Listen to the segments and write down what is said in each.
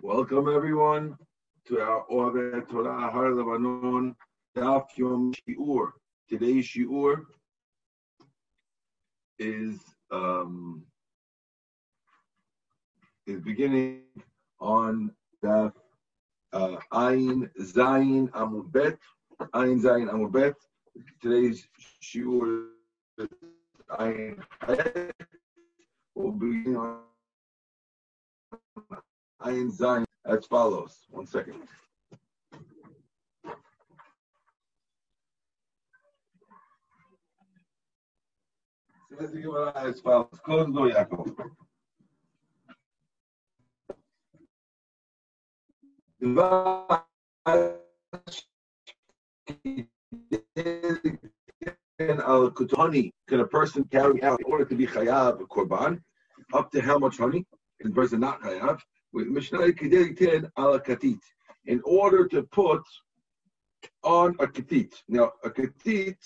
Welcome everyone to our Oave Torah Har Lebanon Daf Yom Shiur. Today's Shiur is um, is beginning on Daf uh, Ayin Zayin Amubet Ayin Zayin Amubet. Today's Shiur is Hayet. We'll begin on Ayin Zayin as follows. One second. As follows. Close Lo Yaakov. al honey can a person carry out in order to be chayav a korban up to how much honey? Can the person not chayav? In order to put on a katit. Now, a katit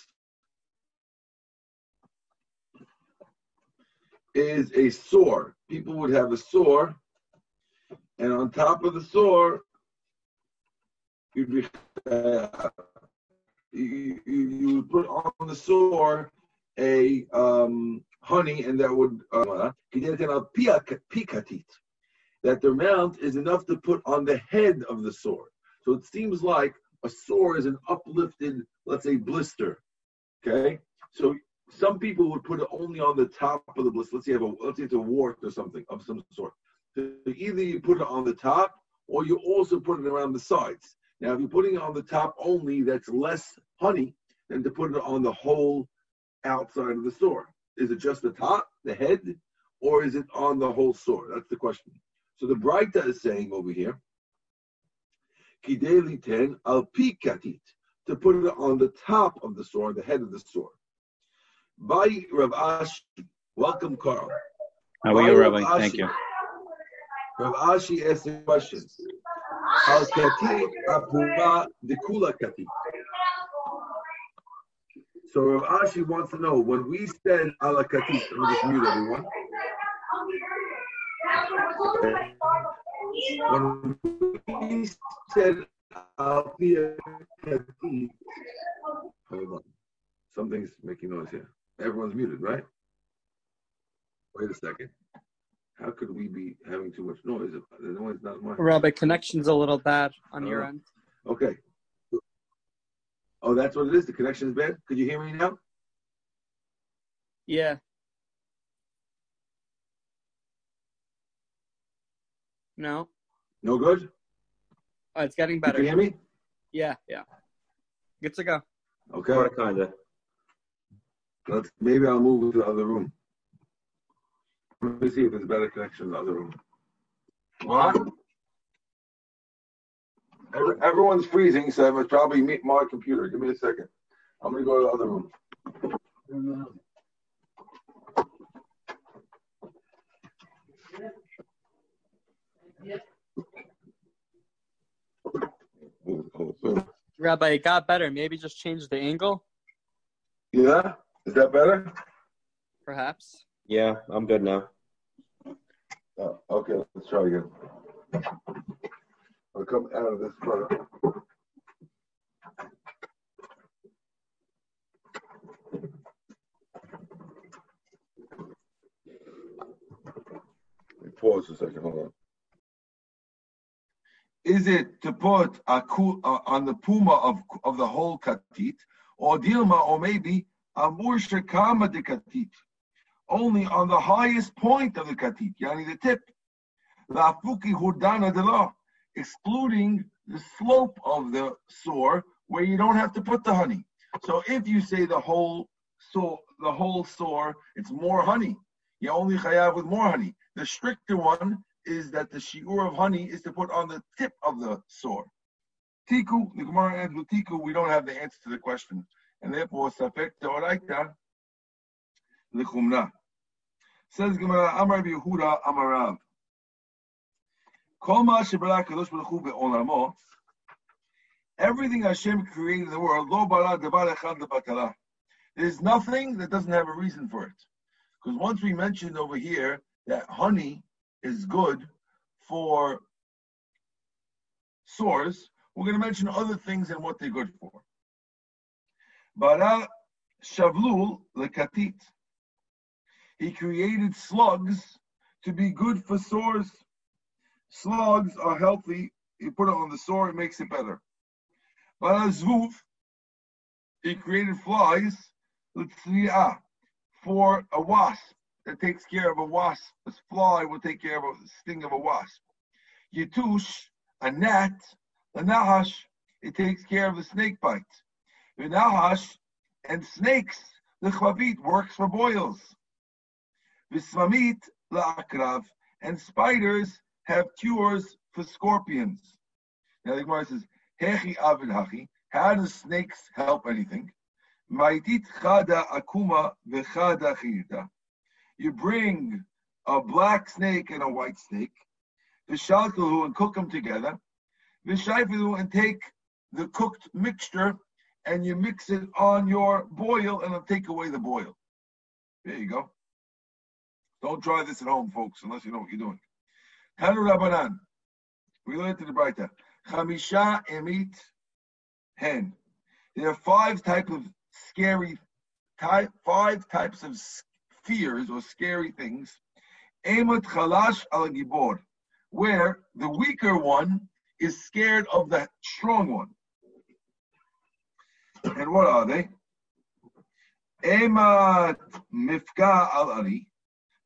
is a sore. People would have a sore, and on top of the sore, you'd be, uh, you, you, you would put on the sore a um, honey, and that would uh, that the amount is enough to put on the head of the sore. So it seems like a sore is an uplifted, let's say, blister. Okay, so some people would put it only on the top of the blister. Let's say have a let's say it's a wart or something of some sort. So either you put it on the top or you also put it around the sides. Now, if you're putting it on the top only, that's less honey than to put it on the whole outside of the sore. Is it just the top, the head, or is it on the whole sore? That's the question. So the Braita is saying over here, Kideli ten al pikatit, to put it on the top of the sword, the head of the sword. By Rav Ashi, welcome, Carl. How are you, Rabbi? Thank you. Rav Ashi asked the question. Al katit apuma dekula katit. So Rav Ashi wants to know when we said ala katit. Me just mute everyone. When we said I'll be hold on. Something's making noise here. Everyone's muted, right? Wait a second. How could we be having too much noise? The noise not much. Rabbi, connection's a little bad on uh, your end. Okay. Oh, that's what it is. The connection is bad. Could you hear me now? Yeah. No. No good? Oh, it's getting better. Can You hear me? Yeah, yeah. Good to go. Okay. Kinda. Let's, maybe I'll move to the other room. Let me see if there's better connection in the other room. What? Every, everyone's freezing, so I must probably meet my computer. Give me a second. I'm going to go to the other room. Rabbi, it got better. Maybe just change the angle. Yeah, is that better? Perhaps. Yeah, I'm good now. Oh, okay, let's try again. I'll come out of this corner. Pause a second. Hold on. Is it to put a uh, on the puma of of the whole katit, or dilma, or maybe a kama de katit, only on the highest point of the katit, yani the tip, la fuki hurdana de la, excluding the slope of the sore where you don't have to put the honey. So if you say the whole sore, the whole sore, it's more honey. You only chayav with more honey. The stricter one is that the shiur of honey is to put on the tip of the sword. Tiku, the Gemara ends with Tiku, we don't have the answer to the question. And therefore, Safek Teoraita, Lichumna. Says Gemara, Amar Yehuda Amarav. Kol ma shebara kadosh baruch hu be'olamo, everything Hashem created in the world, lo bara devar echad lebatala. There's nothing that doesn't have a reason for it. Because once we mentioned over here that honey is good for sores, we're going to mention other things and what they're good for. Bara shavlul lekatit. He created slugs to be good for sores. Slugs are healthy. You put it on the sore, it makes it better. Bara zvuv. He created flies for a wasp that takes care of a wasp. A fly will take care of a sting of a wasp. Yitush, a gnat, a nahash, it takes care of the snake bite. The nahash and snakes, the chavit works for boils. Vismamit la'akrav, and spiders have cures for scorpions. Now the Gemara says, Hechi avid hachi, how do snakes help anything? Maitit chada akuma v'chada chirta. You bring a black snake and a white snake, v'shalkalu and cook them together, v'shayfilu and take the cooked mixture and you mix it on your boil and it'll take away the boil. There you go. Don't try this at home, folks, unless you know what you're doing. Tanu Rabbanan. We learned to the Braita. Chamisha emit hen. There are five types of scary, type, five types of fears or scary things. Emot chalash al gibor, where the weaker one is scared of the strong one. And what are they? Emat mifka al ari.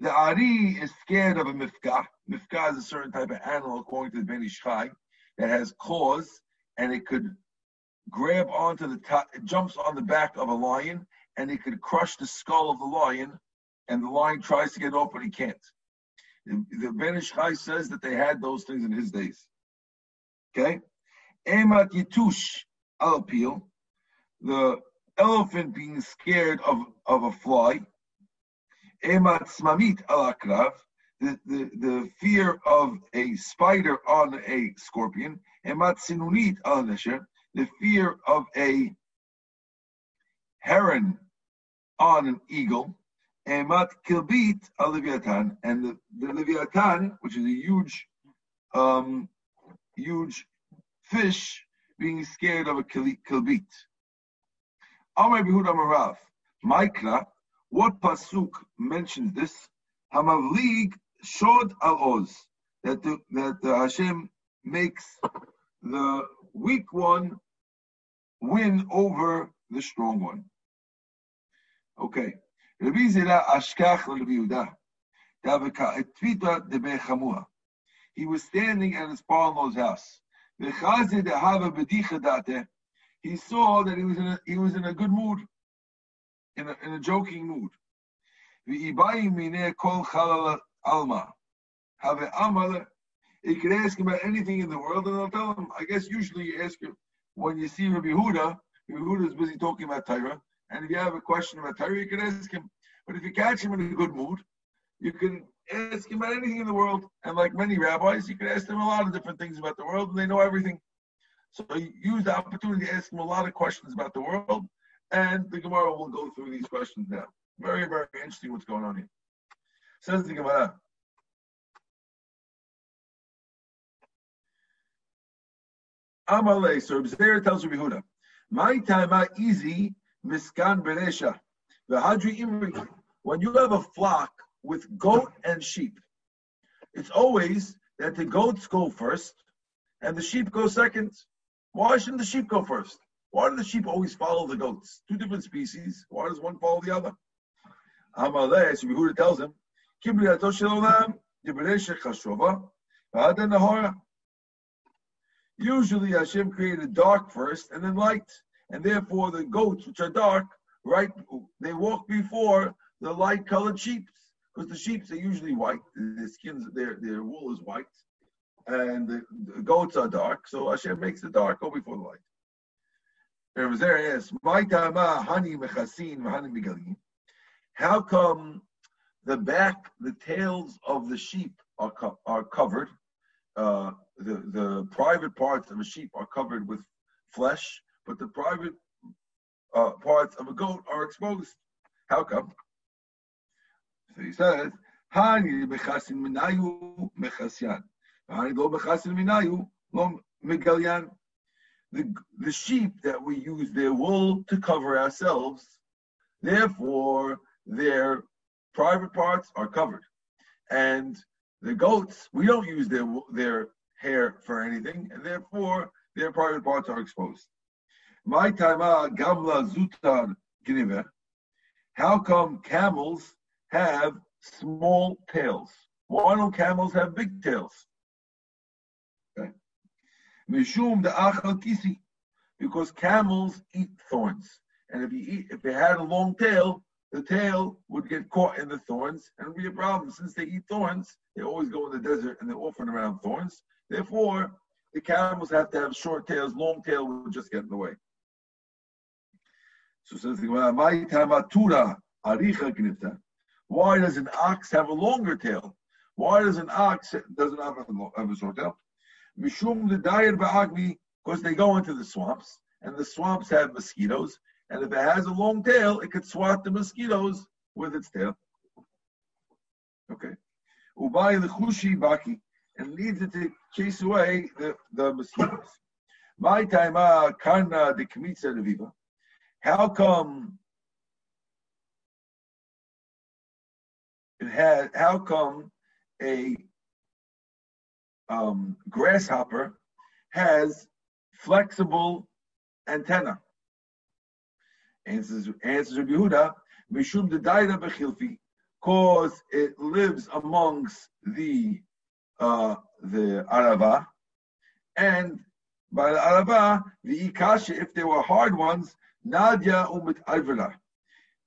The ari is scared of a mifka. Mifka is a certain type of animal, according to the Ben Ish Chai, that has claws and it could grab onto the top, it jumps on the back of a lion and it could crush the skull of the lion and the lion tries to get off but he can't. The, the Ben Ish Chai says that they had those things in his days. Okay? Emat yitush al peel the elephant being scared of, of a fly. Emat smamit alakrav, the, the, the fear of a spider on a scorpion. Emat sinunit al the fear of a heron on an eagle. Emat kilbit al and the, the leviathan, which is a huge, um, huge fish, being scared of a kilbit. Amar Behuda Marav, Maikra, what pasuk mentions this? Hamavlig shod al oz, that the, that the Hashem makes the weak one win over the strong one. Okay. Rabbi Zera ashkach Rabbi Yehuda. He was standing at his father-in-law's house he saw that he was in a, he was in a good mood, in a, in a joking mood. He could ask him about anything in the world, and I'll tell him. I guess usually you ask him when you see Rabbi Yehuda. Rabbi Yehuda is busy talking about Torah, and if you have a question about Torah, you can ask him. But if you catch him in a good mood, you can ask him about anything in the world. And like many rabbis, you can ask them a lot of different things about the world, and they know everything. So use the opportunity to ask him a lot of questions about the world, and the Gemara will go through these questions now. Very, very interesting what's going on here. Says the Gemara. Amalei, so Zera tells Rabbi Yehuda, my time easy miskan beresha. V'hadri imri. When you have a flock with goat and sheep, it's always that the goats go first and the sheep go second. Why shouldn't the sheep go first? Why do the sheep always follow the goats? Two different species. Why does one follow the other? Amalei, tells him, Usually Hashem created dark first and then light. And therefore the goats, which are dark, right, they walk before the light colored sheep. Because the sheep are usually white. Their skins, their, their wool is white and the, the, goats are dark, so Hashem makes the dark go before the light. Rabbi Zera asks, How come the back, the tails of the sheep are, co- are covered? Uh, the, the private parts of a sheep are covered with flesh, but the private uh, parts of a goat are exposed. How come? So he says, Hani mechasin minayu mechasyan. Megalyan. The, the sheep that we use their wool to cover ourselves, therefore their private parts are covered. And the goats, we don't use their their hair for anything, and therefore their private parts are exposed. My tama ah, gamla zutar gniver. How come camels have small tails? Why don't camels have big tails? Mishum the achal kisi, because camels eat thorns, and if you eat, if they had a long tail, the tail would get caught in the thorns and be a problem. Since they eat thorns, they always go in the desert and they're often around thorns. Therefore, the camels have to have short tails. Long tail would just get in the way. So says the Why does an ox have a longer tail? Why does an ox doesn't have a, have a short tail? Mishum the diet ba'agni, because they go into the swamps, and the swamps have mosquitoes, and if it has a long tail, it could swat the mosquitoes with its tail. Okay. Ubai the chushi baki, and leads it to chase away the, the mosquitoes. My time, karna de kmitza leviva. How come it had? How come a um, grasshopper has flexible antenna? Answers answers Rabbi Yehuda, Mishum the Daida Bechilfi, cause it lives amongst the uh, the Arava, and by the Arava, the Ikasha, if they were hard ones, Nadia umit Ivela,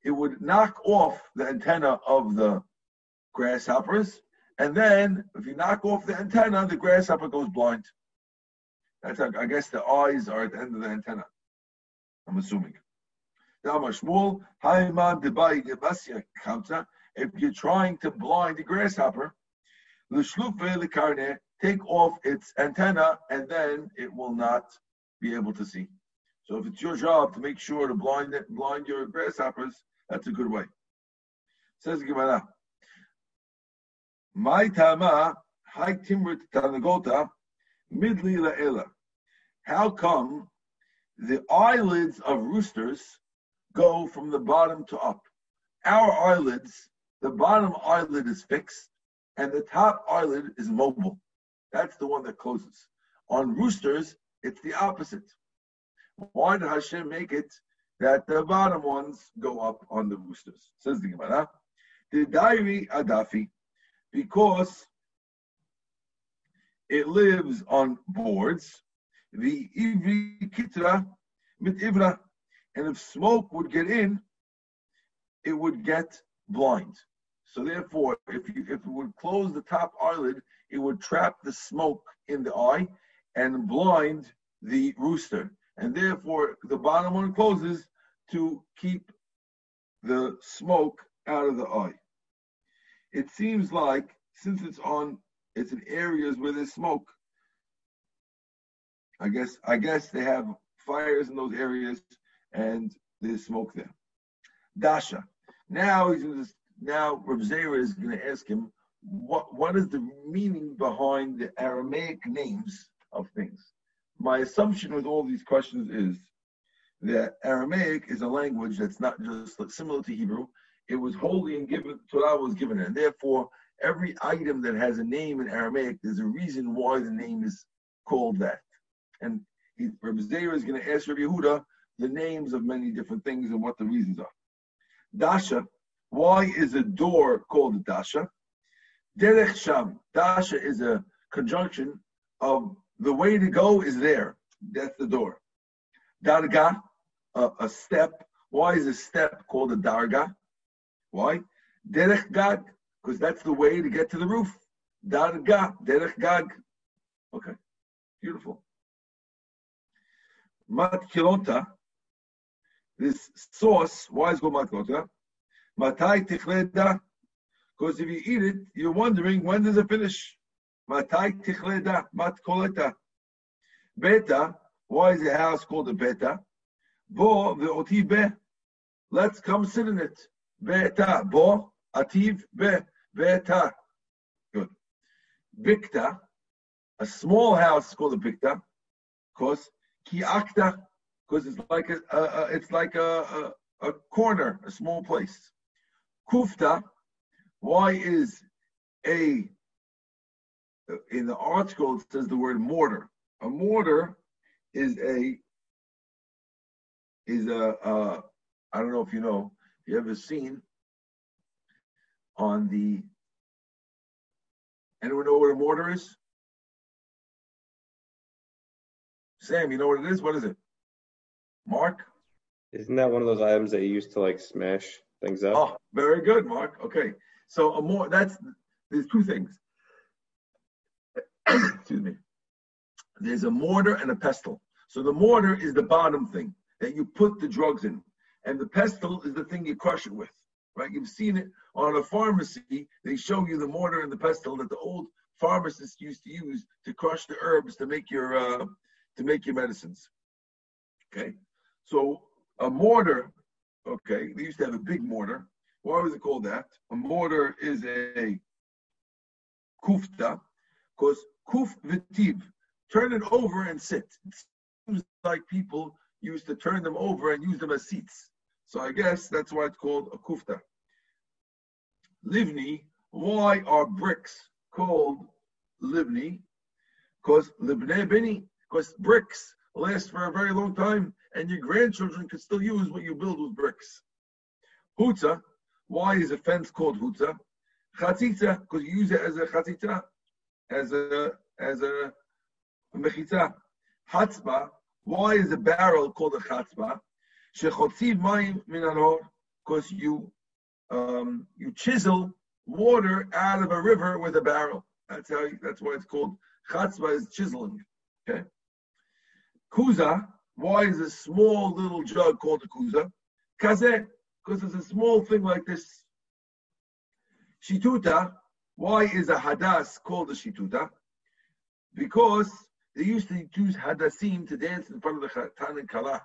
it would knock off the antenna of the grasshoppers, and then if you knock off the antenna, the grasshopper goes blind. That's I guess the eyes are at the end of the antenna. I'm assuming. If you're trying to blind the grasshopper, take off its antenna and then it will not be able to see. So if it's your job to make sure to blind it, blind your grasshoppers, that's a good way. Says Gemara. My tama high timber tanagota midli la'ela. How come the eyelids of roosters go from the bottom to up. Our eyelids, the bottom eyelid is fixed and the top eyelid is mobile. That's the one that closes. On roosters, it's the opposite. Why did Hashem make it that the bottom ones go up on the roosters? Says the Gemara. The diary adafi, because it lives on boards. The ivri kitra mit ivra, and if smoke would get in, it would get blind. So therefore, if you if it would close the top eyelid, it would trap the smoke in the eye and blind the rooster. And therefore, the bottom one closes to keep the smoke out of the eye. It seems like since it's on, it's in areas where there's smoke. I guess I guess they have fires in those areas and there's smoke there. Dasha. Now he's to, now Reb Zera is going to ask him what what is the meaning behind the Aramaic names of things. My assumption with all these questions is that Aramaic is a language that's not just similar to Hebrew. It was holy and given Torah was given, and therefore every item that has a name in Aramaic, there's a reason why the name is called that. And he, Rabbi Zera is going to ask Rabbi Yehuda the names of many different things and what the reasons are. Dasha, why is a door called dasha? Derech Sham, dasha is a conjunction of the way to go is there. That's the door. Darga, a, a step. Why is a step called a darga? Why? Derech Gag, because that's the way to get to the roof. Darga, Derech Gag. Okay, beautiful. Mat kilota, this sauce, why is it called matkota? Matai tichleda, because if you eat it, you're wondering when does it finish? Matai tichleda, matkoleta. Beta, why is the house called a beta? Bo ve'oti be. Let's come sit in it. Beta, bo, ativ, be, beta. Good. Bikta, a small house called a bikta. Cause ki akta, because it's like a, a, a it's like a, a, a corner, a small place. Kufta, why is a in the article it says the word mortar. A mortar is a is a uh, I don't know if you know if you ever seen on the anyone know what a mortar is? Sam, you know what it is? What is it? Mark? Isn't that one of those items that you used to like smash things up? Oh, very good, Mark. Okay. So a more that's there's two things. Excuse me. There's a mortar and a pestle. So the mortar is the bottom thing that you put the drugs in, and the pestle is the thing you crush it with. Right? You've seen it on a pharmacy. They show you the mortar and the pestle that the old pharmacists used to use to crush the herbs to make your uh, to make your medicines. Okay, so a mortar. Okay, they used to have a big mortar. Why was it called that? A mortar is a kufta, because kuf vitiv, turn it over and sit. It seems like people used to turn them over and use them as seats. So I guess that's why it's called a kufta. Livni, why are bricks called livni? Because livne bini, because bricks last for a very long time and your grandchildren can still use what you build with bricks. Huta, why is a fence called huta? Chatzitza, because you use it as a chatzitza, as a as a mechitza. Hatzba, why is a barrel called a chatzba? Shechotziv mayim min because you um, you chisel water out of a river with a barrel. That's how. You, that's why it's called chatzba is chiseling. Okay. Kuza. Why is a small little jug called a kuza? Kazeh, because it's a small thing like this. Shituta. Why is a hadas called a shituta? Because they used to use hadasim to dance in front of the chatan and kala,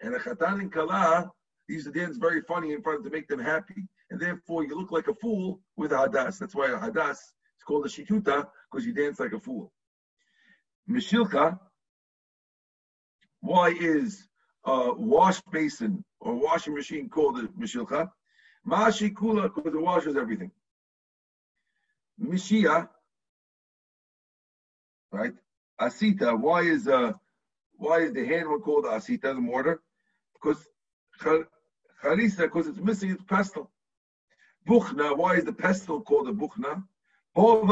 and the chatan and kala used to dance very funny in front to make them happy, and therefore you look like a fool with a hadas. That's why a hadas is called a shituta because you dance like a fool. Mishilcha why is a wash basin or washing machine called a mishilcha? Mashi kula, because it washes everything. Mishia, right? Asita, why is uh why is the handle called asita, the mortar? Because charisa, because it's missing its pestle. Buchna, why is the pestle called a buchna? Bo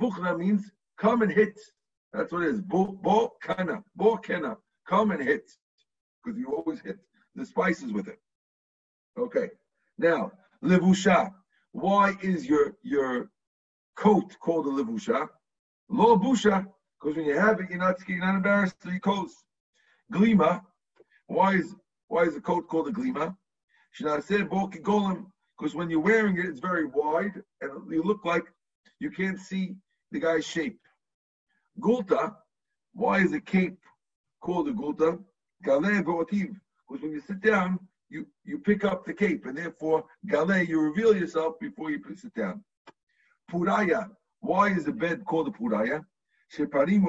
Buchna means come and hit. That's what it is. Bo, bo kana, bo kana. Come and hit, because you always hit the spices with it. Okay. Now, levusha. Why is your your coat called a levusha? Lo busha, because when you have it, you're not you're not embarrassed to your coats. Glima. Why is why is the coat called a glima? Shnaseh bo golem, because when you're wearing it, it's very wide and you look like you can't see the guy's shape. Gulta, why is a cape called a gulta? Gale vo'ativ, because when you sit down, you, you pick up the cape, and therefore, gale, you reveal yourself before you sit down. Puraya, why is the bed called a puraya? Sheparim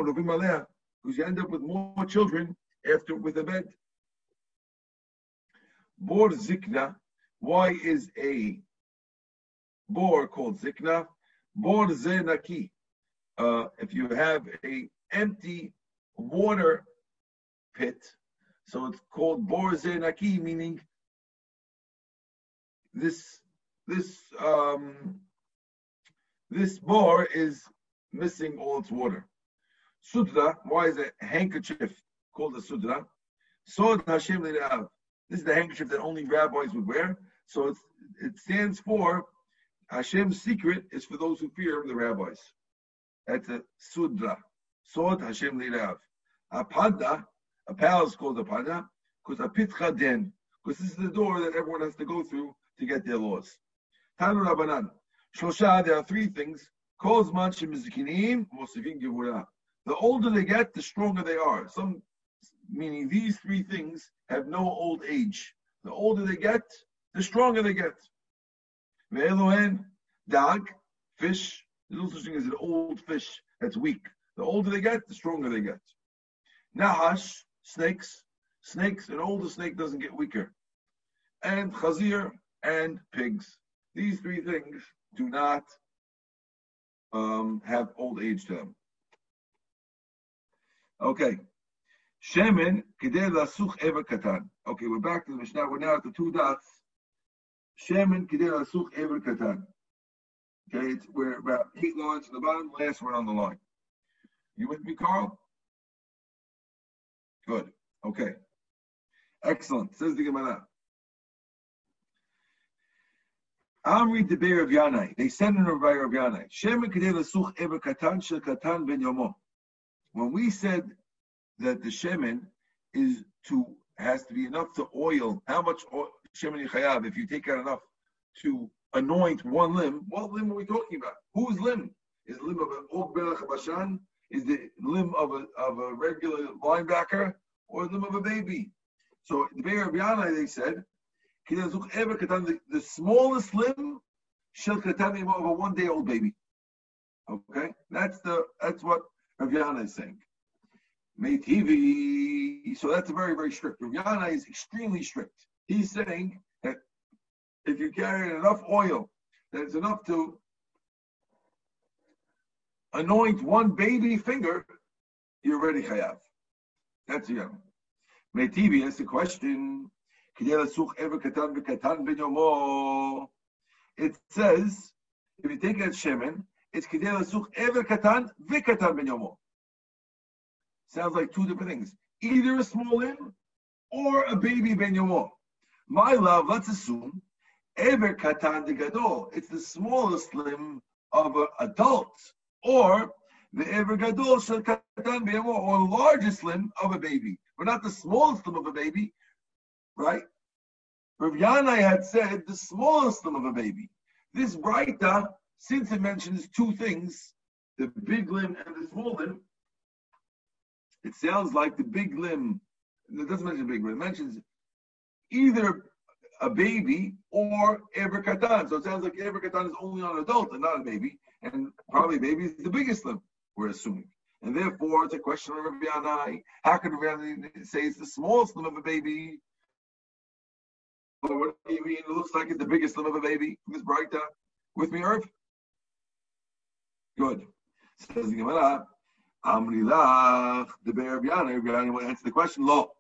because you end up with more children after with a bed. Bor zikna, why is a bor called zikna? Bor zenaki, uh, if you have a empty water pit, so it's called Bor Zenaki, meaning this this um, this bore is missing all its water. Sudra, why is a handkerchief called a sudra? Sod Hashem This is the handkerchief that only rabbis would wear. So it stands for Hashem's secret is for those who fear the rabbis. That's a sudra. Sod Hashem Lirav. A panda, a palace called a panda, because a pitcha den, because this is the door that everyone has to go through to get their laws. Tanu Rabbanan. Shosha, there are three things. Calls manchim mizikinim, mosivim. The older they get, the stronger they are. Some meaning these three things have no old age. The older they get, the stronger they get. Ve'elohen, dag, fish, there's no such thing as an old fish that's weak. The older they get, the stronger they get. Nahash, snakes. Snakes, an older snake doesn't get weaker. And chazir and pigs. These three things do not um, have old age to them. Okay. Shemen kedei lasuch ever katan. Okay, we're back to the Mishnah. We're now at the two dots. Shemen kedei lasuch ever katan. Okay, it's, we're about eight lines to the bottom, last one on the line. You with me, Carl? Good. Okay. Excellent. Says the Gemara. Amri Deber of Yanai. They send in Rabbi Rav Yanai. Shemen kedei lasuch ever katan shel katan ben yomo. When we said that the shemen is to has to be enough to oil. How much oil, shemen chayav? If you take out enough to anoint one limb, what limb are we talking about? Whose limb? Is the limb of an Og Belach Bashan? Is the limb of a of a regular linebacker or the limb of a baby? So the Be'er of Yana, they said, the, smallest limb shel katan of a one day old baby. Okay, that's the that's what Rav Yana is saying. TV. So that's very, very strict. Rav Yana is extremely strict. He's saying that if you carry enough oil, that it's enough to anoint one baby finger, you're ready chayav. That's Yana. TV asks the question. It says, if you take that shemen, it's kedei such ever katan v'katan ben yomo. Sounds like two different things. Either a small limb or a baby ben yomo. My love, let's assume ever katan de gadol. It's the smallest limb of an adult, or the ever gadol shel katan ben yomo, or largest limb of a baby, but not the smallest limb of a baby, right? Rav Yanai had said the smallest limb of a baby. This Braita since it mentions two things, the big limb and the small limb, it sounds like the big limb, it doesn't mention big limb, it mentions either a baby or Eber Katan. So it sounds like Eber Katan is only on an adult and not a baby, and probably baby is the biggest limb, we're assuming. And therefore, it's a question of Rabbi Yanai. How can Rabbi Yanai say it's the smallest limb of a baby? What do you mean? It looks like it's the biggest limb of a baby. This Braita. With me, Irv? Good. Says the Gemara, Amri lach, the Be'er of Yana, Rabbi Yana will answer the question, lo.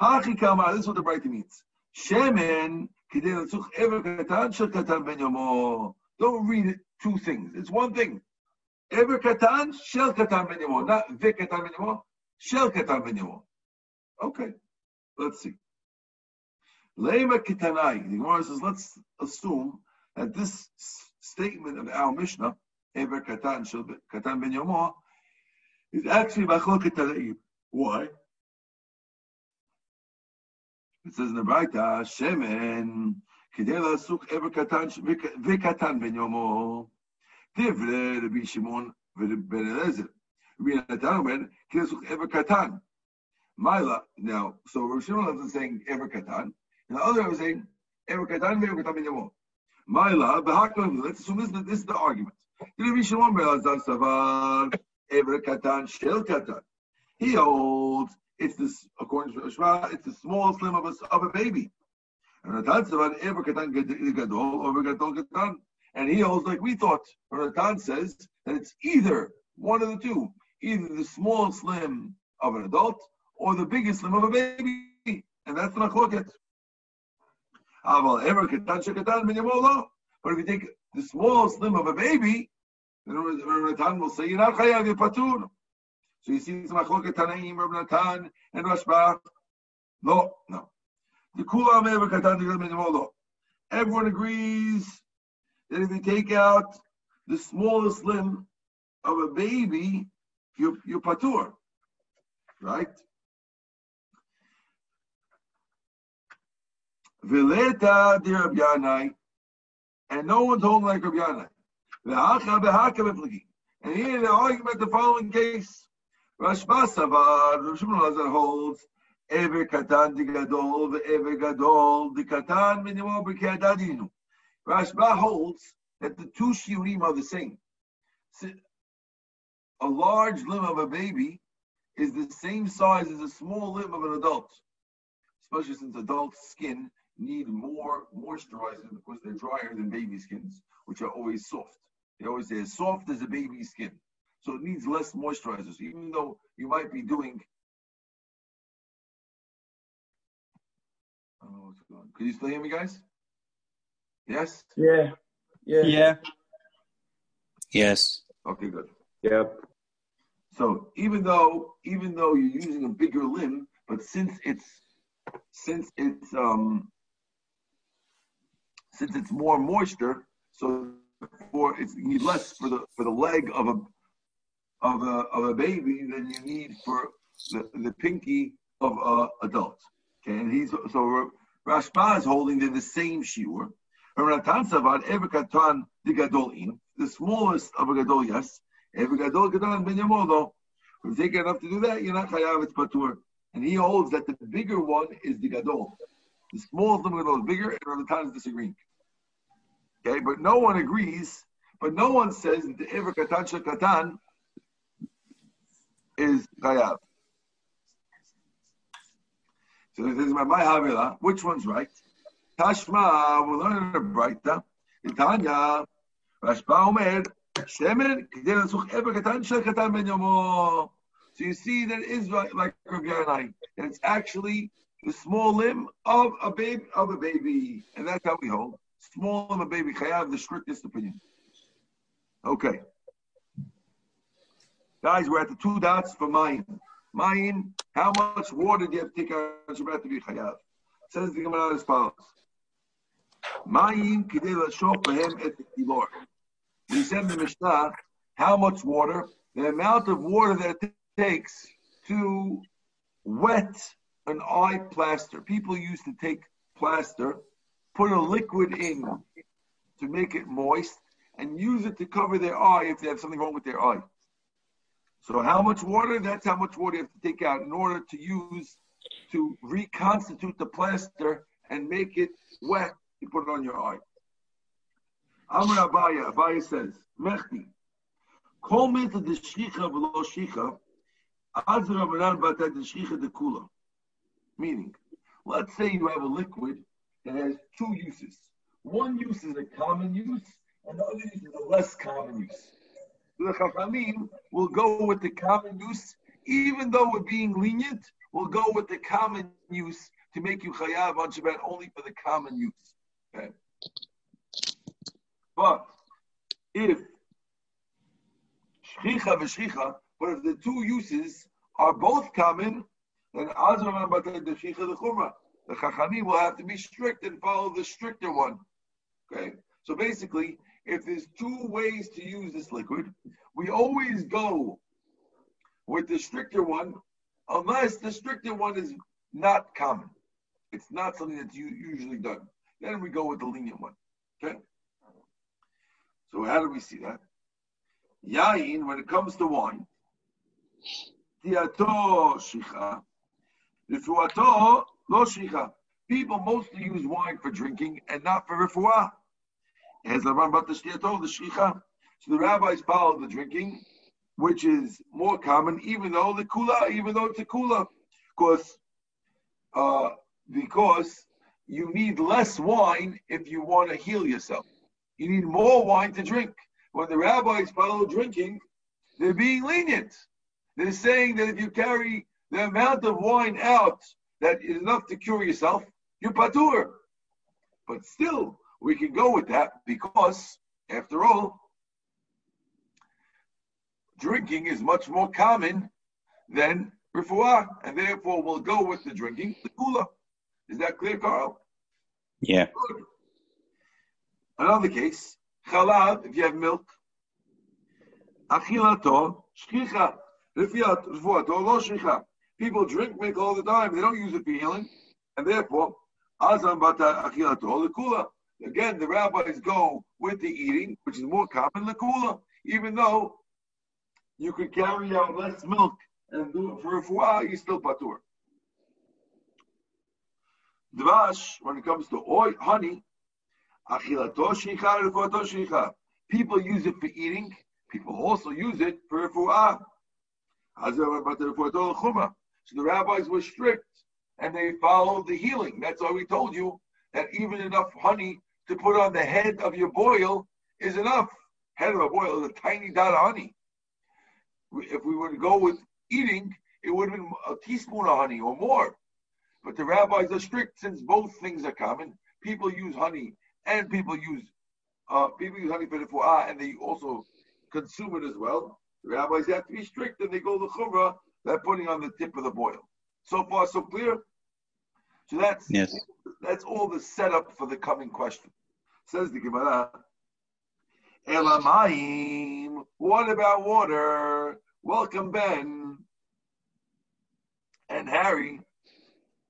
Hachi kama, this is what the Braita means. Shemen, kidei l'tzuch ever katan, shel katan ben yomo. Don't read two things. It's one thing. Ever katan, shel katan ben yomo. Not ve katan ben yomo, shel katan ben yomo. Okay, let's see. Lema kitanai. The Gemara says, let's assume that this statement of our Mishnah Ever Katan Katan Ben Yomo is actually Machloket Tanaim. Why? It says in the Braita, Shemen Kidei Lasuk Ever Katan V'Katan Ben Yomo Divre Rabbi Shimon Ben Eliezer. Rabbi Natan Omer Kidei Lasuk Ever Katan. Mila. Now, so Rabbi Shimon is saying Ever Katan, and the other is saying Yomo. Mila. Let's assume this, this is the argument. He holds it's this according to Shema, it's the small limb of a, of a baby. And and he holds like we thought. Natan says that it's either one of the two, either the small limb of an adult or the biggest limb of a baby, and that's the machloket. But if you take the smallest limb of a baby, then Natan will say, you're not chayav, you're patur. So you see some machloket Tanaim, Natan, and Rashbach. No, no. The katan lo. Everyone agrees that if you take out the smallest limb of a baby, you're, you're patur. Right? Vileta and no one's holding like Rabbi Yanai. And here the argument, the following case, Rashba Savar, Rosh holds, Ever Katan di Gadol, Ever Gadol di Katan minimo b'keadadinu. Rashba holds that the two shiurim are the same. A large limb of a baby is the same size as a small limb of an adult, especially since adult skin need more moisturizer because they're drier than baby skins, which are always soft. They always say as soft as a baby skin. So it needs less moisturizer. So even though you might be doing Oh, what's going on? Can you still hear me, guys? Yes? Yeah. Yeah. Yeah. Yes. Okay, good. Yep. So even though even though you're using a bigger limb, but since it's since it's um since it's more moisture, so for it's you need less for the for the leg of a of a of a baby than you need for the, the pinky of a adult. Okay, and he's so Rashba is holding they're the same shiur. The smallest of a Gadol, yes. Ever Gadol Gadol Ben Yamodo. If you take enough to do that, you're not chayav, it's patur. And he holds that the bigger one is the Gadol. The smallest limit goes bigger, and other times disagreeing. Okay, but no one agrees. But no one says that the Iver Katan Katan is Chayav. So this is my Havila. Which one's right? Tashma, we're learning a Braita. Itanya, Rashba Omer, Shemer, Kedel Asuch ever Katan Shel Katan Ben Yomo. So you see that it is like Rabbi Yaranai. It's actually the small limb of a baby of a baby, and that's how we hold. Small limb of a baby, chayav, the strictest opinion. Okay. Guys, we're at the two dots for mine. Mine, how much water do you have to take out on to be chayav? Says the Gemara as follows. Mine kidei lashok behem et kilor. We said in the Mishnah how much water, the amount of water that it takes to wet an eye plaster. People used to take plaster, put a liquid in to make it moist, and use it to cover their eye if they have something wrong with their eye. So how much water? That's how much water you have to take out in order to use to reconstitute the plaster and make it wet. You put it on your eye. Amr Abaye, Abaye says, Mechti, Kol meta de shchicha v'lo shchicha, az Rabbanan bata de shchicha de kula. Meaning, let's say you have a liquid that has two uses. One use is a common use, and the other use is a less common use. So the Chachamim will go with the common use, even though we're being lenient, we'll go with the common use to make you chayav on Shabbat only for the common use. Okay? But if shchicha v'shchicha, but if the two uses are both common, then batay the chumrah. The chachamim will have to be strict and follow the stricter one. Okay, so basically, if there's two ways to use this liquid, we always go with the stricter one, unless the stricter one is not common. It's not something that's usually done. Then we go with the lenient one. Okay. So how do we see that? Yain, when it comes to wine, tiato shicha, rifuato lo shicha. People mostly use wine for drinking and not for refuah. As the about the shicha. So the rabbis follow the drinking, which is more common, even though the kula, even though it's a kula, because uh, because you need less wine if you want to heal yourself. You need more wine to drink. When the rabbis follow drinking, they're being lenient. They're saying that if you carry the amount of wine out that is enough to cure yourself, you're patur. But still, we can go with that because, after all, drinking is much more common than refuah, and therefore we'll go with the drinking, the kula. Is that clear, Carl? Yeah. Good. Another case, chalav, if you have milk, achilato, refiat, refuato, lo shchicha. People drink milk all the time, they don't use it for healing, and therefore, azam bata achilato, lekula. Again, the rabbis go with the eating, which is more common, lekula, even though you could carry out less milk and do it for a refuah, you still patur. Dvash, when it comes to oil, honey. People use it for eating. People also use it for refuah. So the rabbis were strict and they followed the healing. That's why we told you that even enough honey to put on the head of your boil is enough. Head of a boil is a tiny dot of honey. If we were to go with eating, it would have been a teaspoon of honey or more. But the rabbis are strict since both things are common. People use honey and people use uh, people use honey for the fu'ah and they also consume it as well. The rabbis have to be strict and they go the chumrah that putting on the tip of the boil. So far, so clear? So that's Yes. that's all the setup for the coming question. Says the Gemara. Elamayim. What about water? Welcome, Ben and Harry.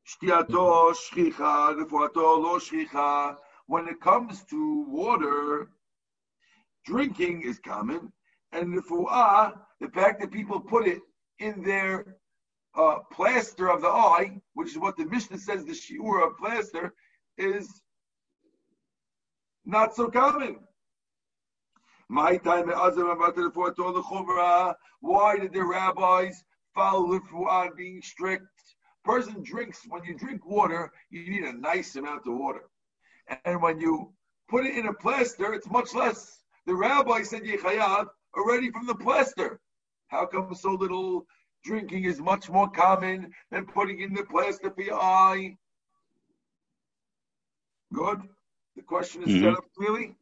Shtiato shchicha, lo shchicha. When it comes to water, drinking is common, and the fu'ah, the fact that people put it in their uh, plaster of the eye, which is what the Mishnah says the shiur of plaster, is not so common. My time Why did the rabbis follow fu'ah being strict? Person drinks when you drink water, you need a nice amount of water, and when you put it in a plaster, it's much less. The rabbi said yechayav already from the plaster. How come so little drinking is much more common than putting in the plaster for your eye? Good. The question is Mhm. set up clearly.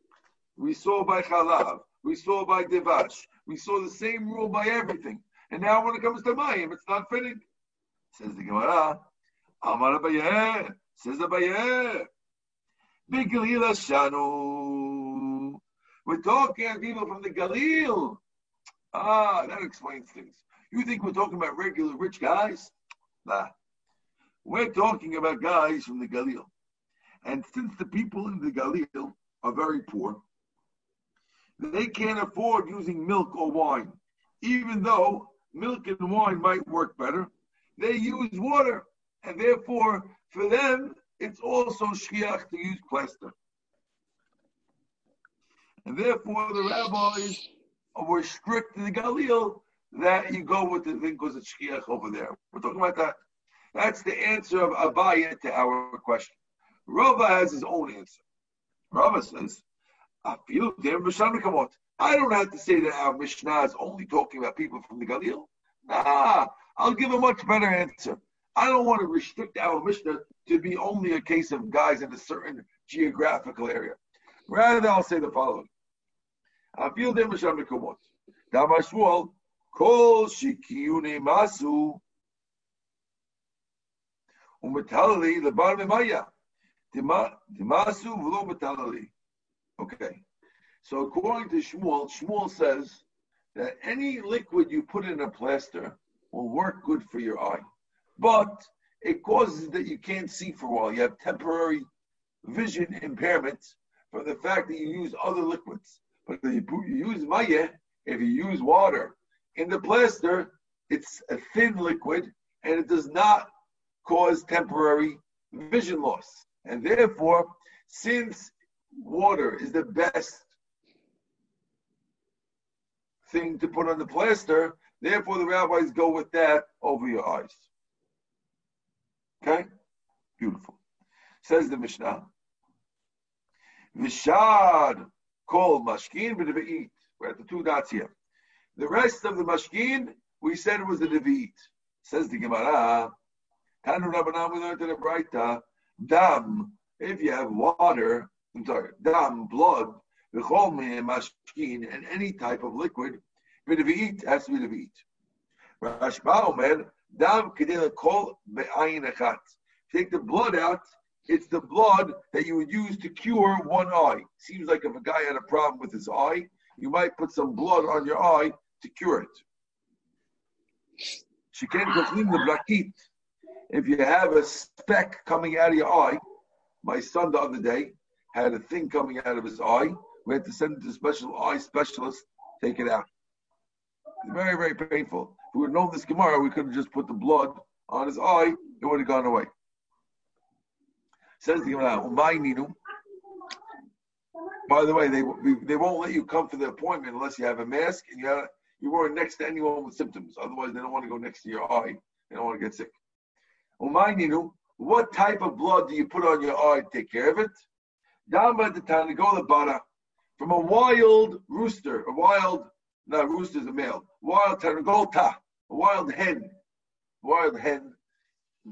We saw by Chalav, we saw by Devash, we saw the same rule by everything. And now when it comes to Mayim, it's not fitting. Says the Gemara, Amar Abaye, says Abaye, Bigilil Shanu. We're talking about people from the Galil. Ah, that explains things. You think we're talking about regular rich guys? Nah. We're talking about guys from the Galil. And since the people in the Galil are very poor, they can't afford using milk or wine. Even though milk and wine might work better, they use water. And therefore, for them, it's also shkiach to use plaster. And therefore, the rabbis were strict in the Galil that you go with the thing because it's shkiach over there. We're talking about that. That's the answer of Abaye to our question. Rava has his own answer. Rava says, I feel there Mishnah I don't have to say that our Mishnah is only talking about people from the Galil. Nah, I'll give a much better answer. I don't want to restrict our Mishnah to be only a case of guys in a certain geographical area. Rather, I'll say the following. Feel there Mishnah Mekomot. Damashmuel, Kol Shikiyune Masu, Umetalali, the Bar Maya. Dimasu v'lo metalali. Okay. So according to Shmuel, Shmuel says that any liquid you put in a plaster will work good for your eye, but it causes that you can't see for a while. You have temporary vision impairment from the fact that you use other liquids. But if you, use maya, if you use water in the plaster, it's a thin liquid and it does not cause temporary vision loss. And therefore, since water is the best thing to put on the plaster, therefore the rabbis go with that over your eyes. Okay? Beautiful. Says the Mishnah. Vishad called mashkin b'devi'it. We're at the two dots here. The rest of the mashkin, we said was the devi'it. Says the Gemara. Tanu Rabbanan, we learned in the Braita, dam, if you have water, I'm sorry, dam, blood, v'chol mashkin, and any type of liquid, b'devi'it has to be devi'it. Rashbag Omer, dam kedei kol be'ayin achat. Take the blood out, it's the blood that you would use to cure one eye. Seems like if a guy had a problem with his eye, you might put some blood on your eye to cure it. Shiken clean the blakit. If you have a speck coming out of your eye, my son the other day had a thing coming out of his eye. We had to send it to a special eye specialist, take it out. Very, very painful. If we would known this Gemara, we could have just put the blood on his eye, it would have gone away. Says the Gemara. By the way, they they won't let you come for the appointment unless you have a mask and you have you weren't next to anyone with symptoms. Otherwise, they don't want to go next to your eye. They don't want to get sick. Umayninu, what type of blood do you put on your eye to take care of it? Dama the Tanagola Bara, from a wild rooster, a wild, not rooster is a male, wild Tanagolta, a wild hen. Wild hen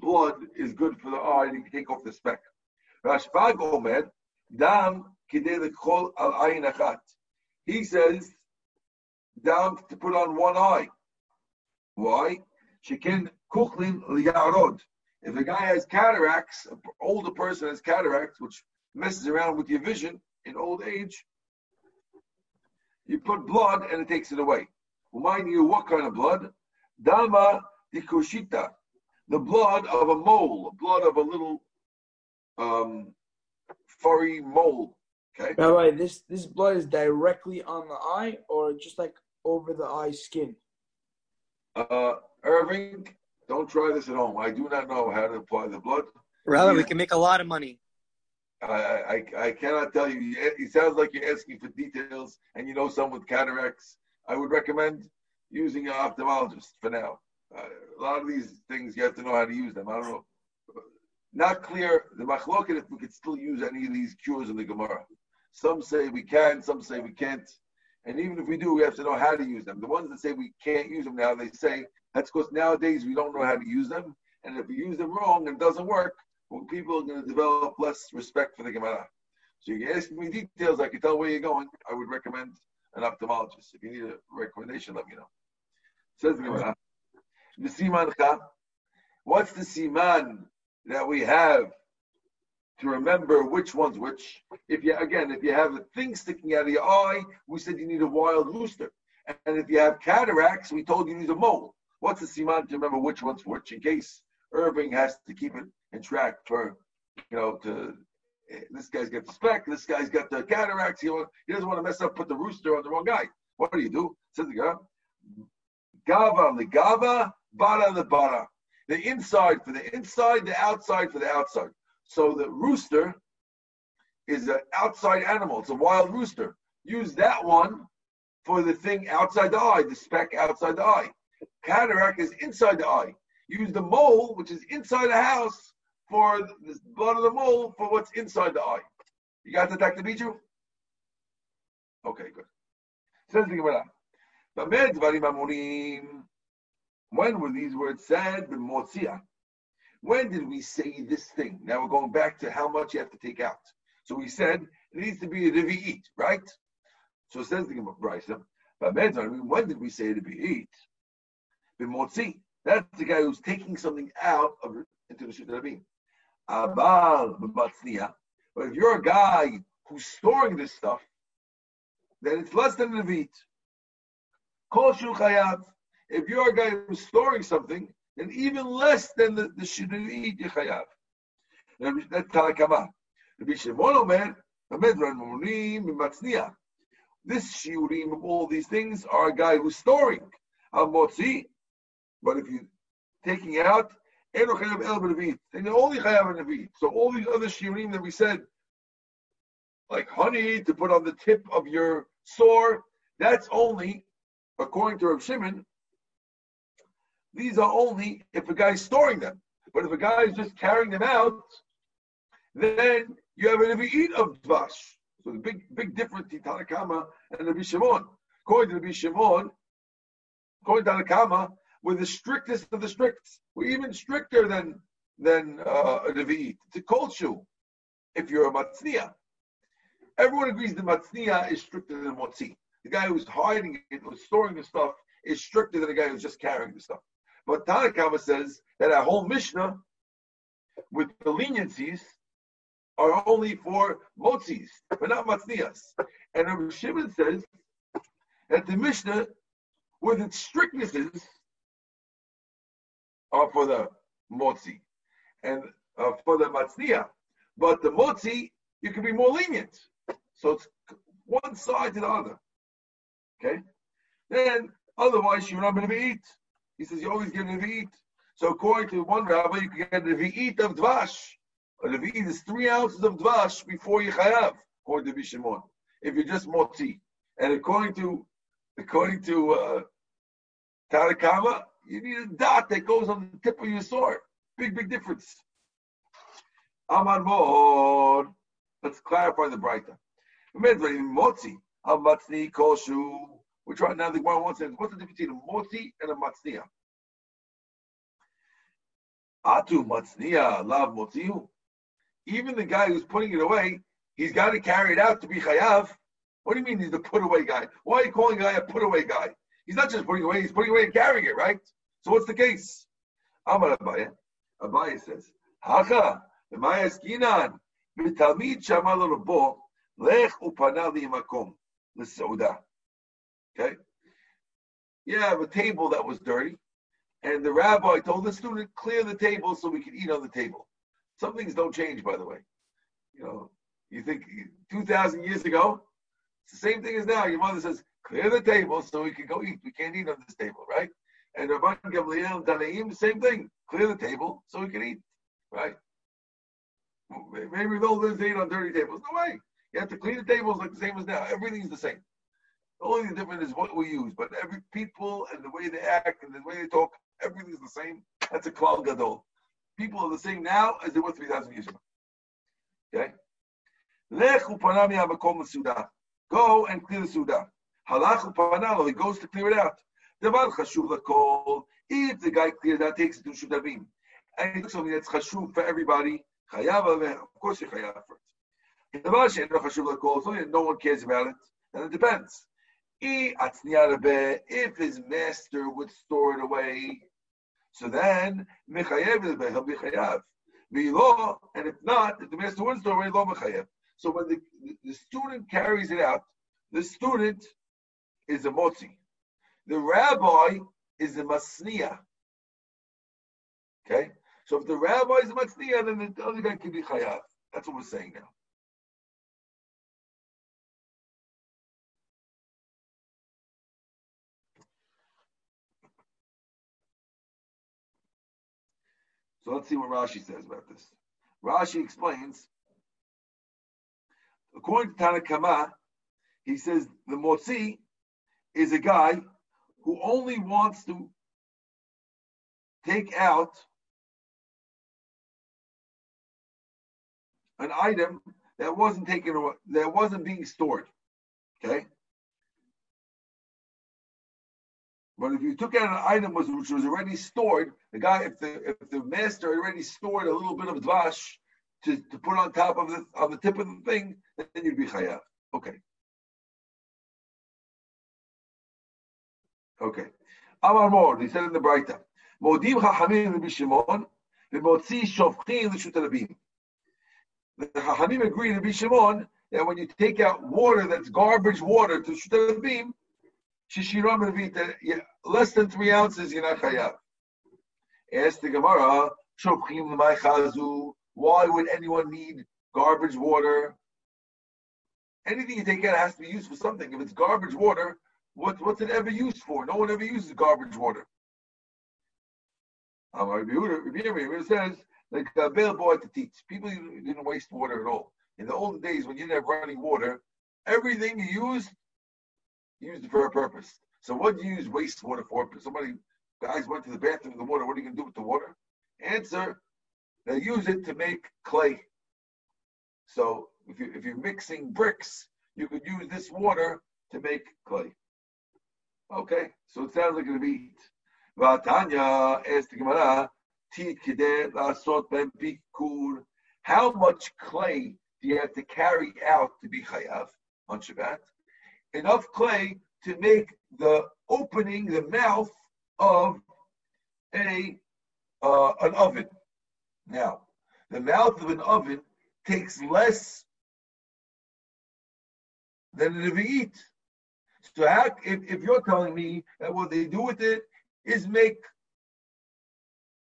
blood is good for the eye to take off the speck. Rashbag Omer, Dam Kidei Kol Al Ayin Achat. He says, Dam to put on one eye. Why? Shekin Kuchlin Liyarod. If a guy has cataracts, an older person has cataracts, which messes around with your vision in old age, you put blood and it takes it away. Remind you what kind of blood? Dama dikushita, the blood of a mole, the blood of a little um, furry mole. Okay. Rabbi, this this blood is directly on the eye, or just like over the eye skin. Uh, Irving, don't try this at home. I do not know how to apply the blood. Rabbi, we can make a lot of money. I, I, I cannot tell you. It sounds like you're asking for details and you know someone with cataracts. I would recommend using an ophthalmologist for now. Uh, a lot of these things you have to know how to use them. I don't know. Not clear the machloket if we could still use any of these cures in the Gemara. Some say we can, some say we can't. And even if we do, we have to know how to use them. The ones that say we can't use them now, they say that's because nowadays we don't know how to use them. And if we use them wrong and it doesn't work, well, people are going to develop less respect for the Gemara. So you can ask me details. I can tell where you're going. I would recommend an ophthalmologist. If you need a recommendation, let me know. Says the Gemara. The siman cha. What's the siman that we have to remember which one's which? If you again, if you have a thing sticking out of your eye, we said you need a wild rooster. And if you have cataracts, we told you need a mole. What's the siman to remember which one's which in case Irving has to keep it in track for, you know, to eh, this guy's got the speck, this guy's got the cataracts. He, he doesn't want to mess up, put the rooster on the wrong guy. What do you do? Says the gava the gava, bara the bara. The inside for the inside, the outside for the outside. So the rooster is an outside animal. It's a wild rooster. Use that one for the thing outside the eye, the speck outside the eye. Cataract is inside the eye. Use the mole, which is inside the house, for the blood of the mole for what's inside the eye. You got the Dr. Bijou? Okay, good. Says the Gemara. When were these words said? B'motzia. When did we say this thing? Now we're going back to how much you have to take out. So we said it needs to be a revi'it, right? So it says the Gemara, Brisa, "Bamed dvarim," when did we say revi'it? B'motzi. That's the guy who's taking something out of into the Rabin. Abal b'matzniya. But if you're a guy who's storing this stuff, then it's less than a Levit. Kol shu chayav. If you're a guy who's storing something, then even less than the, the Shiddu'it you chayav. Rabbi- That's Talakama. Rabbi Shimon Omer, B'medran Murim b'matzniya. This shiurim of all these things are a guy who's storing. Al. But if you're taking out, then you're only chayav a nevit. So all these other shiurim that we said, like honey to put on the tip of your sore, that's only, according to Rav Shimon, these are only if a guy is storing them. But if a guy is just carrying them out, then you have a nevit of dvash. So the big, big difference in Tanakama and Rabbi Shimon. According to Rabbi Shimon, according to Tanakama, we're the strictest of the stricts. We're even stricter than than uh, a Nevi'it. It's a cold shoe if you're a Matzniya. Everyone agrees the Matzniya is stricter than Motzi. The guy who's hiding it, who's storing the stuff, is stricter than the guy who's just carrying the stuff. But Tanakama says that our whole Mishnah, with the leniencies, are only for Motzis, but not Matzniyas. And Rabbi Shimon says that the Mishnah, with its strictnesses, are for the motzi and uh, for the matzniya. But the motzi, you can be more lenient. So it's one side to the other. Okay? Then, otherwise, you're not going to be eat. He says you always get a eat. So according to one rabbi, you can get a eat of dvash. A levi'it is three ounces of dvash before you chayav, according to Bishimon. If you're just motzi. And according to according to uh, Tanakama, you need a dot that goes on the tip of your sword. Big, big difference. Amar. Let's clarify the Braita. Motzi, a matzni koshu. Which right now the one wants says, what's the difference between a moti and a matzniya? Atu matzniya lav motziu. Even the guy who's putting it away, he's got to carry it out to be chayav. What do you mean he's the put away guy? Why are you calling a guy a put away guy? He's not just putting away, he's putting away and carrying it, right? So what's the case? Amar Abaye. Abaye says, Hacha, lech upana li'makom, l'seuda. Okay? You have a table that was dirty, and the rabbi told the student, clear the table so we can eat on the table. Some things don't change, by the way. You know, you think 2,000 years ago, it's the same thing as now. Your mother says, clear the table so we can go eat. We can't eat on this table, right? And Rabban Gamliel and same thing. Clear the table so we can eat, right? Maybe they'll live eat on dirty tables. No way. You have to clean the tables like the same as now. Everything's the same. The only thing different is what we use, but every people and the way they act and the way they talk, everything's the same. That's a klal gadol. People are the same now as they were 3,000 years ago. Okay? Go and clear the Suda. Halach upanalo, he goes to clear it out. Devar chashuv lakol. If the guy clears out, takes it to shutavim. And he took something that's chashuv for everybody. Chayav, of course you chayav first. Devar she'en chashuv lakol, something no one cares about it. And it depends. If his master would store it away, so then he'll be chayav. And if not, if the master wouldn't store away, lo mechayev. So when the, the student carries it out, the student is a motzi. The rabbi is a masniya. Okay? So if the rabbi is a masniya, then the other guy can be chayav. That's what we're saying now. So let's see what Rashi says about this. Rashi explains, according to Tanakama, he says the motzi is a guy who only wants to take out an item that wasn't taken away, that wasn't being stored. Okay? But if you took out an item was, which was already stored, the guy, if the if the master already stored a little bit of dvash to, to put on top of the on the tip of the thing, then you'd be chayav. Okay. Okay. Amar Mor, he said in the Braita, Modim Chachamim Rabbi Shimon, v'motzi shofchin l'shut rabim. The Chachamim agree Rabbi Shimon that when you take out water that's garbage water to shut revita, less than three ounces, you're not chayav. Ask the Gemara, why would anyone need garbage water? Anything you take out has to be used for something. If it's garbage water, what, what's it ever used for? No one ever uses garbage water. Um, It says, like a bell boy to teach. People didn't waste water at all. In the old days, when you didn't have running water, everything you used, used for a purpose. So what do you use wastewater for? Somebody, guys went to the bathroom with the water. What are you going to do with the water? Answer, they use it to make clay. So if, you, if you're mixing bricks, you could use this water to make clay. Okay, so it sounds like a beat. Vatanya asked the Gemara, how much clay do you have to carry out to be chayav on Shabbat? Enough clay to make the opening, the mouth of a uh, an oven. Now, the mouth of an oven takes less than an eat. So how, if, if you're telling me that what they do with it is make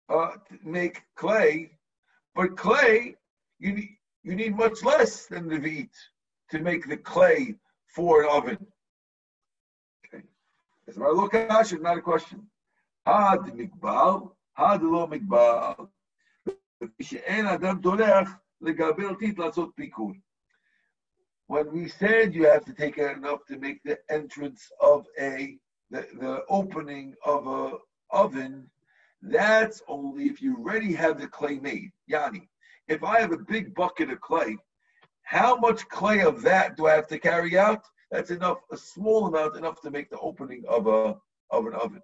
uh, make clay, but clay you need you need much less than the wheat to make the clay for an oven. Okay, it's my look at it's not a question. Had mikbal, had lo mikbal. שאין אדם טורח לגבל טיט לעשות פיקוד. When we said you have to take out enough to make the entrance of a the, the opening of a oven, that's only if you already have the clay made. Yani, if I have a big bucket of clay, how much clay of that do I have to carry out? That's enough, a small amount, enough to make the opening of a of an oven.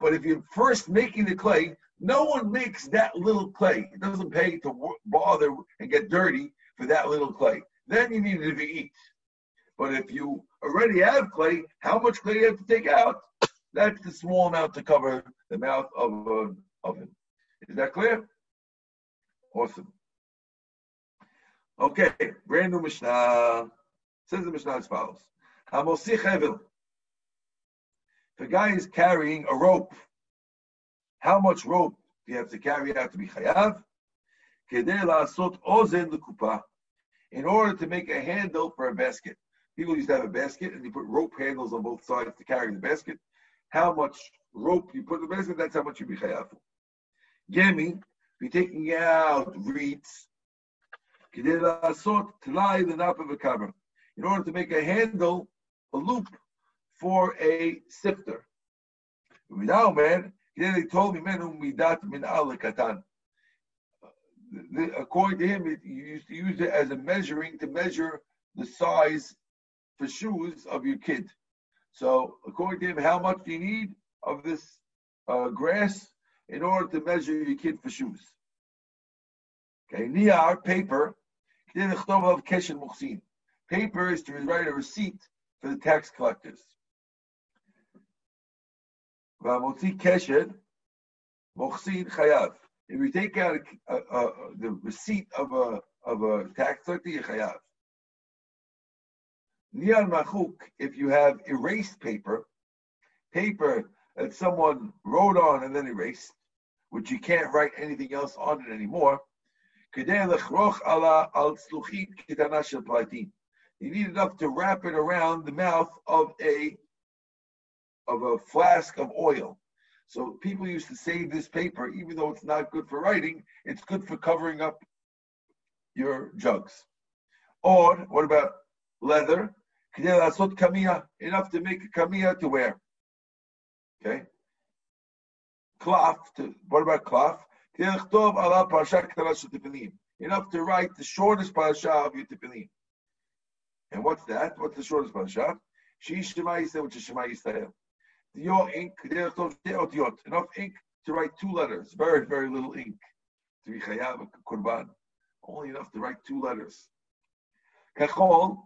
But if you're first making the clay, no one makes that little clay. It doesn't pay to bother and get dirty for that little clay. Then you need it to eat. But if you already have clay, how much clay do you have to take out? That's the small amount to cover the mouth of an oven. Is that clear? Awesome. Okay, brand new Mishnah. Says the Mishnah as follows. Hamosich Hevel. If a guy is carrying a rope, how much rope do you have to carry out to be chayav? Kedei la'asot ozen l'kupa. In order to make a handle for a basket. People used to have a basket and you put rope handles on both sides to carry the basket. How much rope you put in the basket, that's how much you be chayav. Gemi, you're taking out reeds. Kedei la'asot tlai l'nap of a cover. In order to make a handle, a loop for a sifter. Now, man, they told me, man, midat min katan. According to him, you used to use it as a measuring to measure the size for shoes of your kid. So, according to him, how much do you need of this uh, grass in order to measure your kid for shoes? Okay, niyar paper. Paper is to write a receipt for the tax collectors. If you take out a, a, a, the receipt of a of a tax collector, you chayav. Niyar machuk, if you have erased paper, paper that someone wrote on and then erased, which you can't write anything else on it anymore, You need enough to wrap it around the mouth of a of a flask of oil. So people used to save this paper, even though it's not good for writing, it's good for covering up your jugs. Or what about leather? Enough to make a kamiya to wear. Okay. Cloth. To, what about cloth? Enough to write the shortest parasha of your tefillin. And what's that? What's the shortest parasha? Shish Shema Yisrael, which is Shema Yisrael. Your ink, enough ink to write two letters. Very, very little ink to be chayav kurban. Only enough to write two letters. Kachol.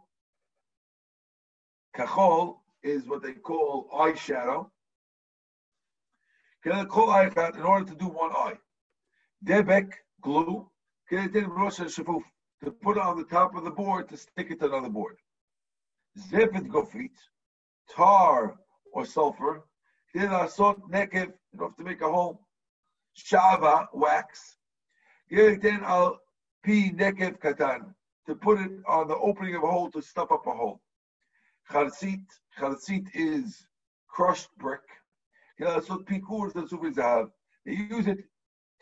Kachol is what they call eye eyeshadow. In order to do one eye. Debek, glue. To put it on the top of the board to stick it to another board. Zephet gofit, tar or sulfur. nekev, enough to make a hole. Shava, wax. Then al pi nekev katan, to put it on the opening of a hole to stuff up a hole. Charzit, charzit is crushed brick. They use it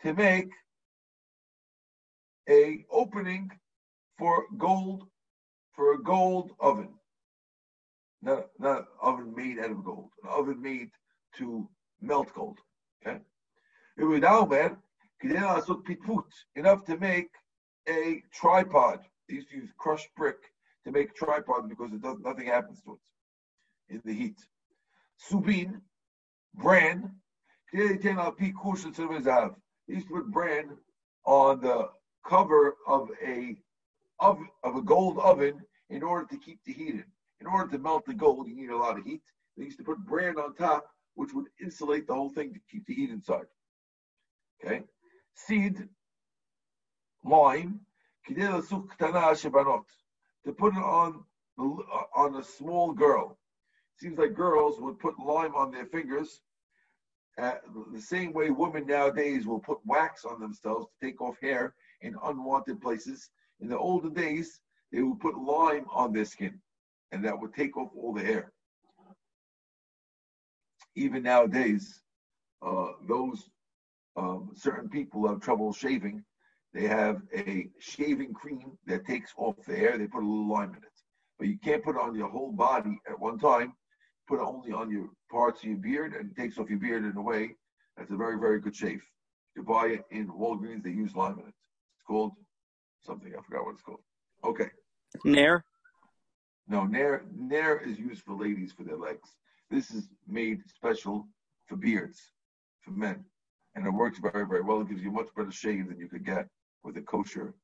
to make a opening for gold, for a gold oven. Not, not an oven made out of gold, an oven made to melt gold. Okay? Enough to make a tripod. They used to use crushed brick to make tripod because it does nothing happens to it in the heat. Subin, bran, they used to put bran on the cover of a of, of a gold oven in order to keep the heat in. In order to melt the gold, you need a lot of heat. They used to put bran on top, which would insulate the whole thing to keep the heat inside. Okay, seed, lime, to put it on uh, on a small girl. Seems like girls would put lime on their fingers. Uh, the same way women nowadays will put wax on themselves to take off hair in unwanted places. In the olden days, they would put lime on their skin, and that would take off all the hair. Even nowadays, uh, those um, certain people have trouble shaving. They have a shaving cream that takes off the hair. They put a little lime in it, but you can't put it on your whole body at one time. Put it only on your parts of your beard and takes off your beard in a way that's a very, very good shave. You buy it in Walgreens, they use lime in it. It's called something, I forgot what it's called. Okay. Nair. No, Nair, Nair is used for ladies for their legs. This is made special for beards, for men. And it works very, very well. It gives you much better shave than you could get with a kosher,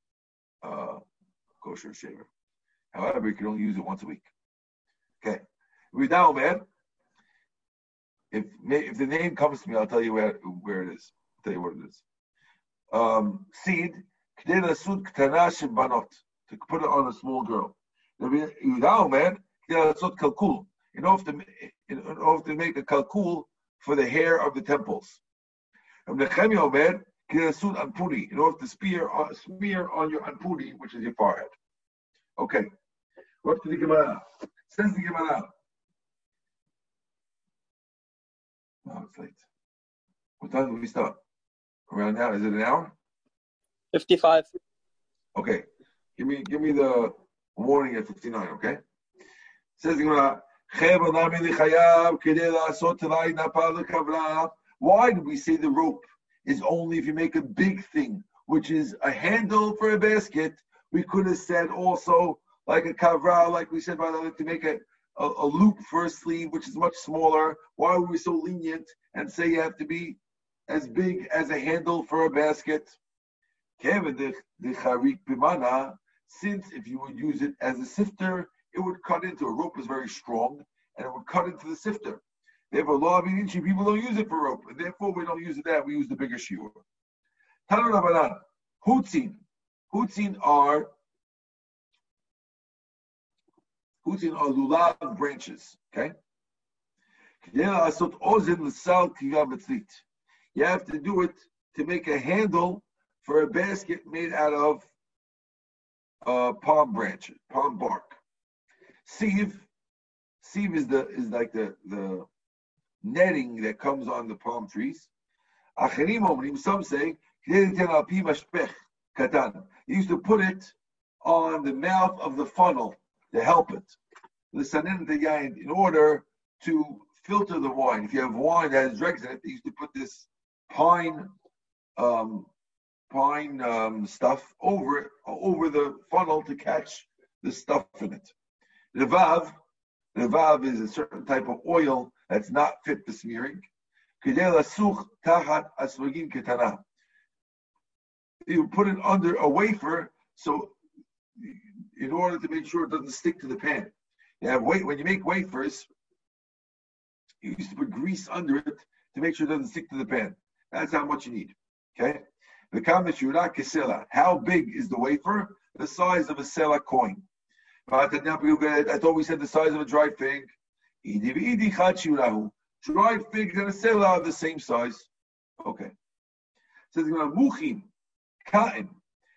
uh, kosher shaver. However, you can only use it once a week. Without man, if if the name comes to me, I'll tell you where where it is. I'll tell you what it is. Um, seed, to put it on a small girl. Without man, kalkul, in order in order to make a kalkul for the hair of the temples. In order to spear, uh, smear on your anpuri, which is your forehead. Okay. What to the Gemara? Says the Gemara. Oh, it's late. What time do we start? Around now? Is it an hour? 55. Okay. Give me give me the warning at 59, okay? Says. Why do we say the rope is only if you make a big thing, which is a handle for a basket? We could have said also like a kavra, like we said, by the way, to make a, a, a, loop for a sleeve, which is much smaller. Why are we so lenient and say you have to be as big as a handle for a basket? Since if you would use it as a sifter, it would cut into a rope is very strong and it would cut into the sifter. Therefore, law of inchi, people don't use it for rope, and therefore we don't use it that. We use the bigger shiur. Tanu Rabbanan, hutzin. Hutzin are hutzin are lulav branches. Okay. You have to do it to make a handle for a basket made out of uh, palm branches, palm bark. Sieve, sieve is the is like the the netting that comes on the palm trees. Some say he used to put it on the mouth of the funnel to help it. In order to filter the wine. If you have wine that has dregs in it, they used to put this pine um, pine um, stuff over it, over the funnel to catch the stuff in it. The vav, the vav is a certain type of oil that's not fit for smearing. You put it under a wafer, so in order to make sure it doesn't stick to the pan. You have wait when you make wafers, you used to put grease under it to make sure it doesn't stick to the pan. That's how much you need. Okay? The kesela. How big is the wafer? The size of a sela coin. I thought we said the size of a dried fig. Dried figs and a sela are the same size. Okay. Says muchim, cotton.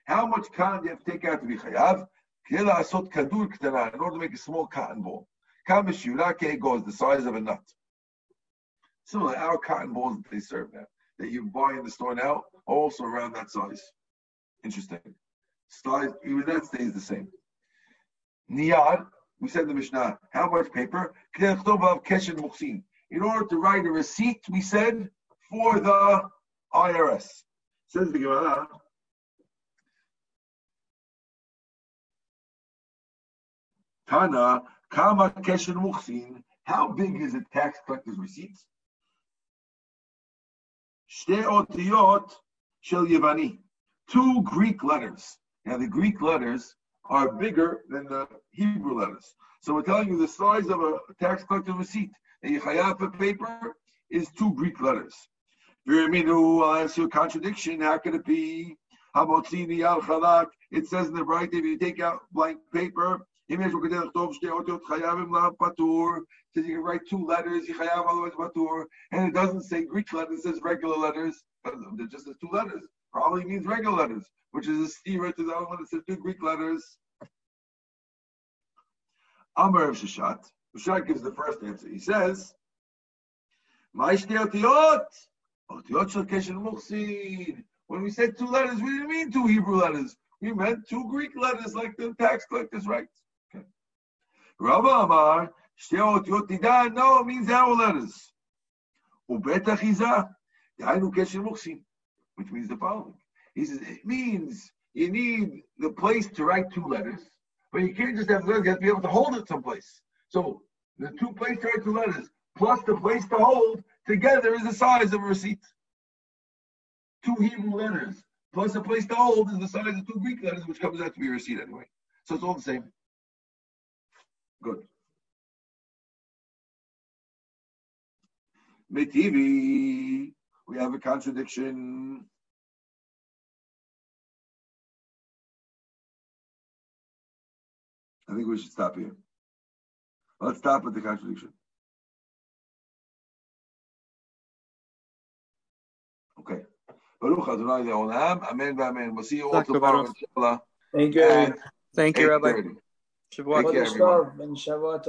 How much cotton do you have to take out to be chayav? In order to make a small cotton ball. Kamishurake goes the size of a nut. Similar, our cotton balls that they serve now, that you buy in the store now, also around that size. Interesting. Size, even that stays the same. Niyad, we said the Mishnah, how much paper? In order to write a receipt, we said, for the IRS. Says the Gemara, Tana, Kama Keshen how big is a tax collector's receipt? Shte otiyot shel Yevani. Two Greek letters. Now the Greek letters are bigger than the Hebrew letters. So we're telling you the size of a tax collector receipt A you paper is two Greek letters. I'll ask you a contradiction. How could it be? It says in the right if you take out blank paper, says you can write two letters, and it doesn't say Greek letters, it says regular letters. Uh, they're just as two letters. Probably means regular letters, which is a steer to the other one that says two Greek letters. Amar of Sheshet. Sheshet gives the first answer. He says, when we said two letters, we didn't mean two Hebrew letters. We meant two Greek letters like the tax collectors write. Rabba Amar, otiyot nidan, no, means our letters. Which means the following. He says, it means you need the place to write two letters, but you can't just have letters, you have to be able to hold it someplace. So the two places to write two letters, plus the place to hold, together is the size of a receipt. Two Hebrew letters, plus the place to hold is the size of two Greek letters, which comes out to be a receipt anyway. So it's all the same. Good. Metivi, we have a contradiction. I think we should stop here. Let's stop with the contradiction. Okay. Baruch Adonai Le'olam. Amen Amen. We'll see you all tomorrow, inshallah. Thank you. Thank you, Rabbi. 8:30. Shavua Take care, Chodesh everyone. Tov and Shavua